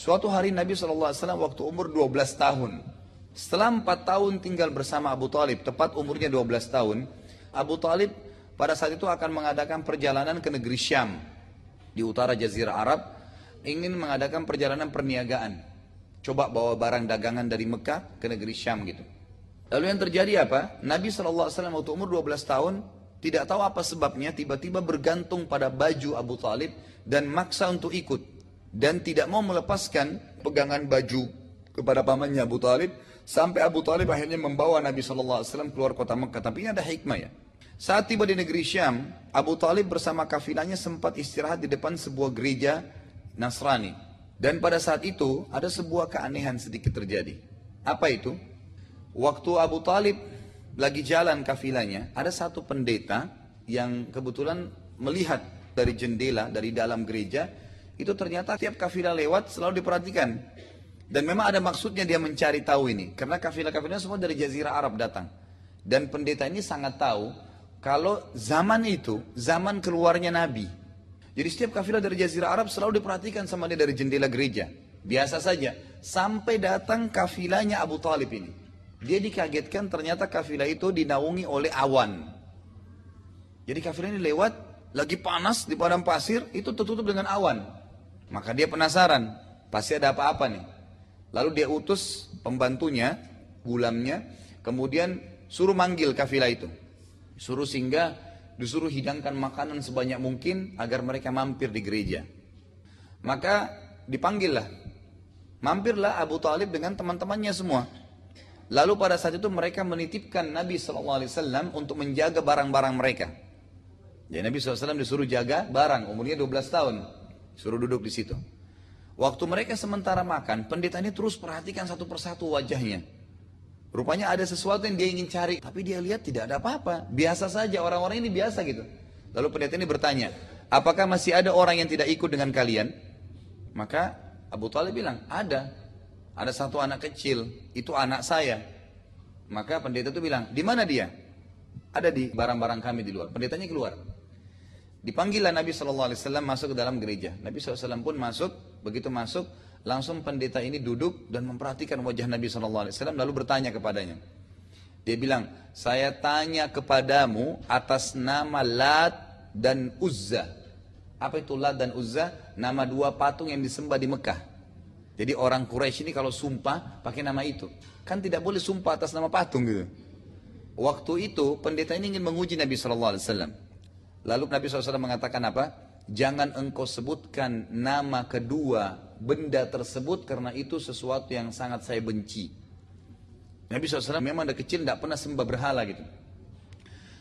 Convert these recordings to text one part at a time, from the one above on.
Suatu hari Nabi SAW waktu umur 12 tahun. Setelah 4 tahun tinggal bersama Abu Talib, tepat umurnya 12 tahun, Abu Talib pada saat itu akan mengadakan perjalanan ke negeri Syam di utara Jazirah Arab, ingin mengadakan perjalanan perniagaan. Coba bawa barang dagangan dari Mekah ke negeri Syam gitu. Lalu yang terjadi apa? Nabi SAW waktu umur 12 tahun tidak tahu apa sebabnya tiba-tiba bergantung pada baju Abu Talib dan maksa untuk ikut dan tidak mau melepaskan pegangan baju kepada pamannya Abu Talib sampai Abu Talib akhirnya membawa Nabi SAW keluar kota Mekah. Tapi ini ada hikmah ya. Saat tiba di negeri Syam, Abu Talib bersama kafilahnya sempat istirahat di depan sebuah gereja Nasrani. Dan pada saat itu ada sebuah keanehan sedikit terjadi. Apa itu? Waktu Abu Talib lagi jalan kafilahnya, ada satu pendeta yang kebetulan melihat dari jendela, dari dalam gereja, itu ternyata tiap kafilah lewat selalu diperhatikan. Dan memang ada maksudnya dia mencari tahu ini. Karena kafilah-kafilah semua dari jazirah Arab datang. Dan pendeta ini sangat tahu kalau zaman itu, zaman keluarnya Nabi. Jadi setiap kafilah dari jazirah Arab selalu diperhatikan sama dia dari jendela gereja. Biasa saja. Sampai datang kafilahnya Abu Talib ini. Dia dikagetkan ternyata kafilah itu dinaungi oleh awan. Jadi kafilah ini lewat, lagi panas di padang pasir, itu tertutup dengan awan. Maka dia penasaran, pasti ada apa-apa nih. Lalu dia utus pembantunya, gulamnya, kemudian suruh manggil kafilah itu. Suruh singgah, disuruh hidangkan makanan sebanyak mungkin agar mereka mampir di gereja. Maka dipanggillah. Mampirlah Abu Talib dengan teman-temannya semua. Lalu pada saat itu mereka menitipkan Nabi SAW untuk menjaga barang-barang mereka. Jadi Nabi SAW disuruh jaga barang, umurnya 12 tahun. Suruh duduk di situ. Waktu mereka sementara makan, pendeta ini terus perhatikan satu persatu wajahnya. Rupanya ada sesuatu yang dia ingin cari, tapi dia lihat tidak ada apa-apa. Biasa saja, orang-orang ini biasa gitu. Lalu pendeta ini bertanya, apakah masih ada orang yang tidak ikut dengan kalian? Maka Abu Talib bilang, ada. Ada satu anak kecil, itu anak saya. Maka pendeta itu bilang, di mana dia? Ada di barang-barang kami di luar. Pendetanya keluar. Dipanggillah Nabi SAW masuk ke dalam gereja. Nabi SAW pun masuk, begitu masuk, langsung pendeta ini duduk dan memperhatikan wajah Nabi SAW, lalu bertanya kepadanya. Dia bilang, saya tanya kepadamu atas nama Lat dan Uzza. Apa itu Lat dan Uzza? Nama dua patung yang disembah di Mekah. Jadi orang Quraisy ini kalau sumpah pakai nama itu. Kan tidak boleh sumpah atas nama patung gitu. Waktu itu pendeta ini ingin menguji Nabi SAW. Lalu Nabi SAW mengatakan apa? Jangan engkau sebutkan nama kedua benda tersebut karena itu sesuatu yang sangat saya benci. Nabi SAW memang ada kecil tidak pernah sembah berhala gitu.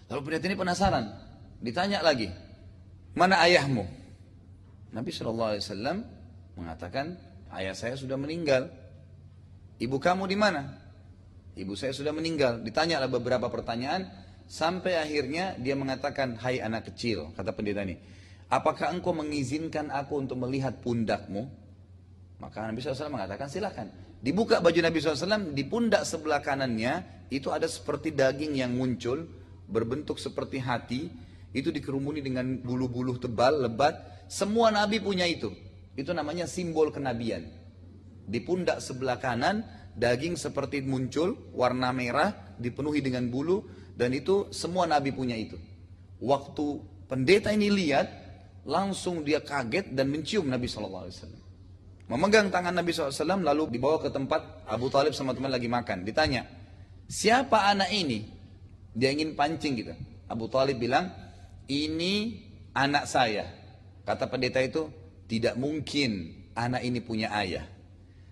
Lalu pendeta ini penasaran. Ditanya lagi, mana ayahmu? Nabi SAW mengatakan, ayah saya sudah meninggal. Ibu kamu di mana? Ibu saya sudah meninggal. Ditanya beberapa pertanyaan, Sampai akhirnya dia mengatakan, hai anak kecil, kata pendeta ini. Apakah engkau mengizinkan aku untuk melihat pundakmu? Maka Nabi SAW mengatakan, silakan. Dibuka baju Nabi SAW, di pundak sebelah kanannya, itu ada seperti daging yang muncul, berbentuk seperti hati, itu dikerumuni dengan bulu-bulu tebal, lebat. Semua Nabi punya itu. Itu namanya simbol kenabian. Di pundak sebelah kanan, daging seperti muncul, warna merah, dipenuhi dengan bulu, dan itu semua nabi punya itu. Waktu pendeta ini lihat, langsung dia kaget dan mencium Nabi SAW. Memegang tangan Nabi SAW lalu dibawa ke tempat Abu Talib sama teman lagi makan. Ditanya, siapa anak ini? Dia ingin pancing gitu. Abu Talib bilang, ini anak saya. Kata pendeta itu, tidak mungkin anak ini punya ayah.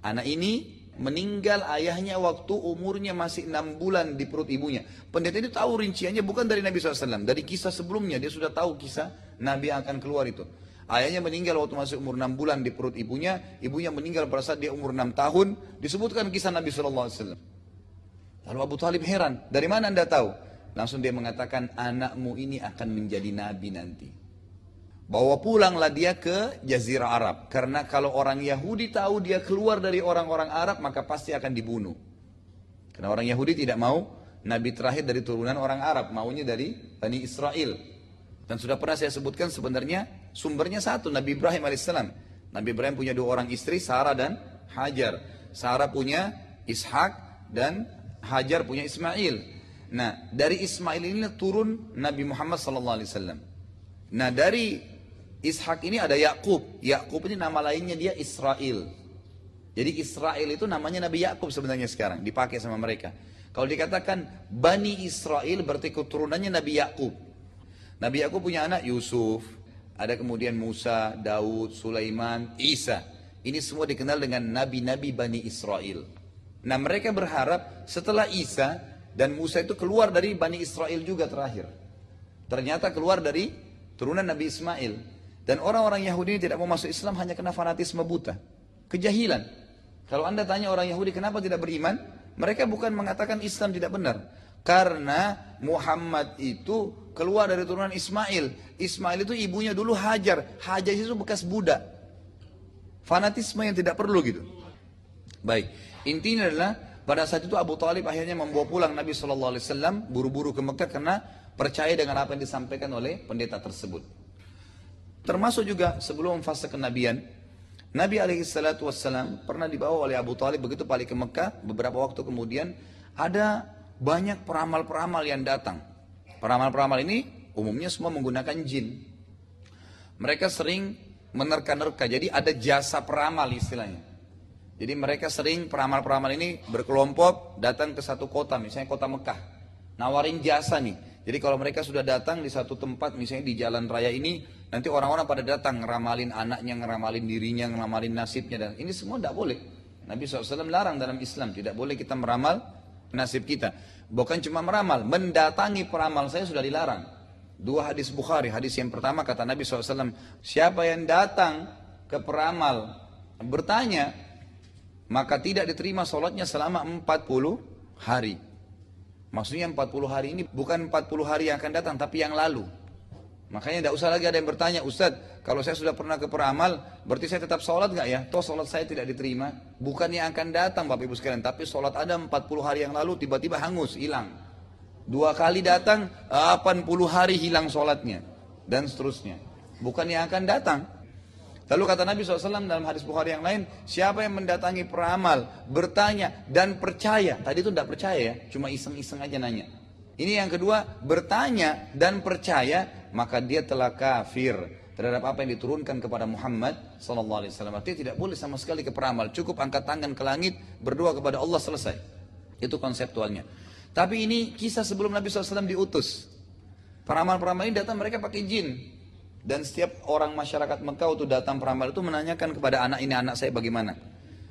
Anak ini meninggal ayahnya waktu umurnya masih enam bulan di perut ibunya. Pendeta itu tahu rinciannya bukan dari Nabi SAW, dari kisah sebelumnya dia sudah tahu kisah Nabi akan keluar itu. Ayahnya meninggal waktu masih umur enam bulan di perut ibunya, ibunya meninggal pada saat dia umur enam tahun, disebutkan kisah Nabi SAW. Lalu Abu Talib heran, dari mana anda tahu? Langsung dia mengatakan, anakmu ini akan menjadi nabi nanti. Bawa pulanglah dia ke Jazirah Arab. Karena kalau orang Yahudi tahu dia keluar dari orang-orang Arab, maka pasti akan dibunuh. Karena orang Yahudi tidak mau Nabi terakhir dari turunan orang Arab, maunya dari Bani Israel. Dan sudah pernah saya sebutkan sebenarnya sumbernya satu, Nabi Ibrahim alaihissalam. Nabi Ibrahim punya dua orang istri, Sarah dan Hajar. Sarah punya Ishak dan Hajar punya Ismail. Nah, dari Ismail ini turun Nabi Muhammad SAW. Nah, dari Ishak ini ada Yakub. Yakub ini nama lainnya dia Israel. Jadi Israel itu namanya Nabi Yakub sebenarnya sekarang dipakai sama mereka. Kalau dikatakan Bani Israel berarti keturunannya Nabi Yakub. Nabi Yakub punya anak Yusuf, ada kemudian Musa, Daud, Sulaiman, Isa. Ini semua dikenal dengan nabi-nabi Bani Israel. Nah mereka berharap setelah Isa dan Musa itu keluar dari Bani Israel juga terakhir. Ternyata keluar dari turunan Nabi Ismail. Dan orang-orang Yahudi ini tidak mau masuk Islam hanya karena fanatisme buta. Kejahilan. Kalau anda tanya orang Yahudi kenapa tidak beriman, mereka bukan mengatakan Islam tidak benar. Karena Muhammad itu keluar dari turunan Ismail. Ismail itu ibunya dulu Hajar. Hajar itu bekas budak. Fanatisme yang tidak perlu gitu. Baik, intinya adalah pada saat itu Abu Talib akhirnya membawa pulang Nabi Wasallam buru-buru ke Mekah karena percaya dengan apa yang disampaikan oleh pendeta tersebut. Termasuk juga sebelum fase kenabian, Nabi alaihi salatu pernah dibawa oleh Abu Talib begitu balik ke Mekah beberapa waktu kemudian ada banyak peramal-peramal yang datang. Peramal-peramal ini umumnya semua menggunakan jin. Mereka sering menerka-nerka, jadi ada jasa peramal istilahnya. Jadi mereka sering peramal-peramal ini berkelompok datang ke satu kota, misalnya kota Mekah. Nawarin jasa nih. Jadi kalau mereka sudah datang di satu tempat, misalnya di jalan raya ini, nanti orang-orang pada datang ngeramalin anaknya, ngeramalin dirinya, ngeramalin nasibnya. Dan ini semua tidak boleh. Nabi SAW larang dalam Islam, tidak boleh kita meramal nasib kita. Bukan cuma meramal, mendatangi peramal saya sudah dilarang. Dua hadis Bukhari, hadis yang pertama kata Nabi SAW, siapa yang datang ke peramal bertanya, maka tidak diterima sholatnya selama 40 hari. Maksudnya 40 hari ini bukan 40 hari yang akan datang, tapi yang lalu. Makanya tidak usah lagi ada yang bertanya, Ustadz, kalau saya sudah pernah ke peramal, berarti saya tetap sholat nggak ya? Toh sholat saya tidak diterima. Bukan yang akan datang Bapak Ibu sekalian, tapi sholat ada 40 hari yang lalu tiba-tiba hangus, hilang. Dua kali datang, 80 hari hilang sholatnya. Dan seterusnya. Bukan yang akan datang. Lalu kata Nabi SAW dalam hadis Bukhari yang lain, siapa yang mendatangi peramal, bertanya dan percaya. Tadi itu tidak percaya ya, cuma iseng-iseng aja nanya. Ini yang kedua, bertanya dan percaya, maka dia telah kafir terhadap apa yang diturunkan kepada Muhammad sallallahu alaihi wasallam. Artinya tidak boleh sama sekali ke peramal, cukup angkat tangan ke langit, berdoa kepada Allah selesai. Itu konseptualnya. Tapi ini kisah sebelum Nabi SAW diutus. Peramal-peramal ini datang mereka pakai jin. Dan setiap orang masyarakat Mekah itu datang peramal itu menanyakan kepada anak ini anak saya bagaimana.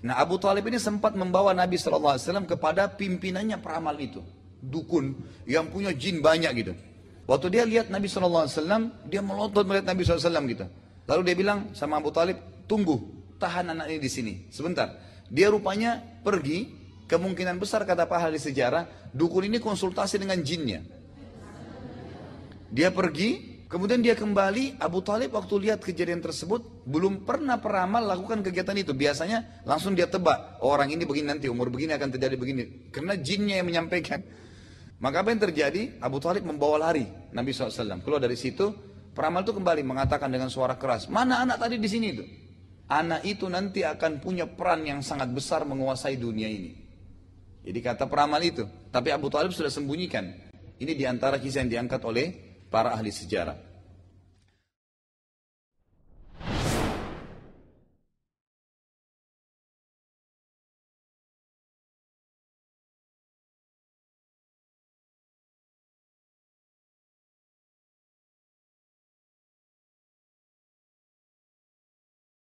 Nah Abu Talib ini sempat membawa Nabi SAW kepada pimpinannya peramal itu dukun yang punya jin banyak gitu. Waktu dia lihat Nabi SAW, dia melotot melihat Nabi SAW gitu. Lalu dia bilang sama Abu Talib, tunggu, tahan anak ini di sini, sebentar. Dia rupanya pergi, kemungkinan besar kata Pak ahli sejarah, dukun ini konsultasi dengan jinnya. Dia pergi, kemudian dia kembali, Abu Talib waktu lihat kejadian tersebut, belum pernah peramal lakukan kegiatan itu. Biasanya langsung dia tebak, oh, orang ini begini nanti, umur begini akan terjadi begini. Karena jinnya yang menyampaikan. Maka apa yang terjadi? Abu Talib membawa lari Nabi SAW. Keluar dari situ, peramal itu kembali mengatakan dengan suara keras, mana anak tadi di sini itu? Anak itu nanti akan punya peran yang sangat besar menguasai dunia ini. Jadi kata peramal itu. Tapi Abu Talib sudah sembunyikan. Ini di antara kisah yang diangkat oleh para ahli sejarah.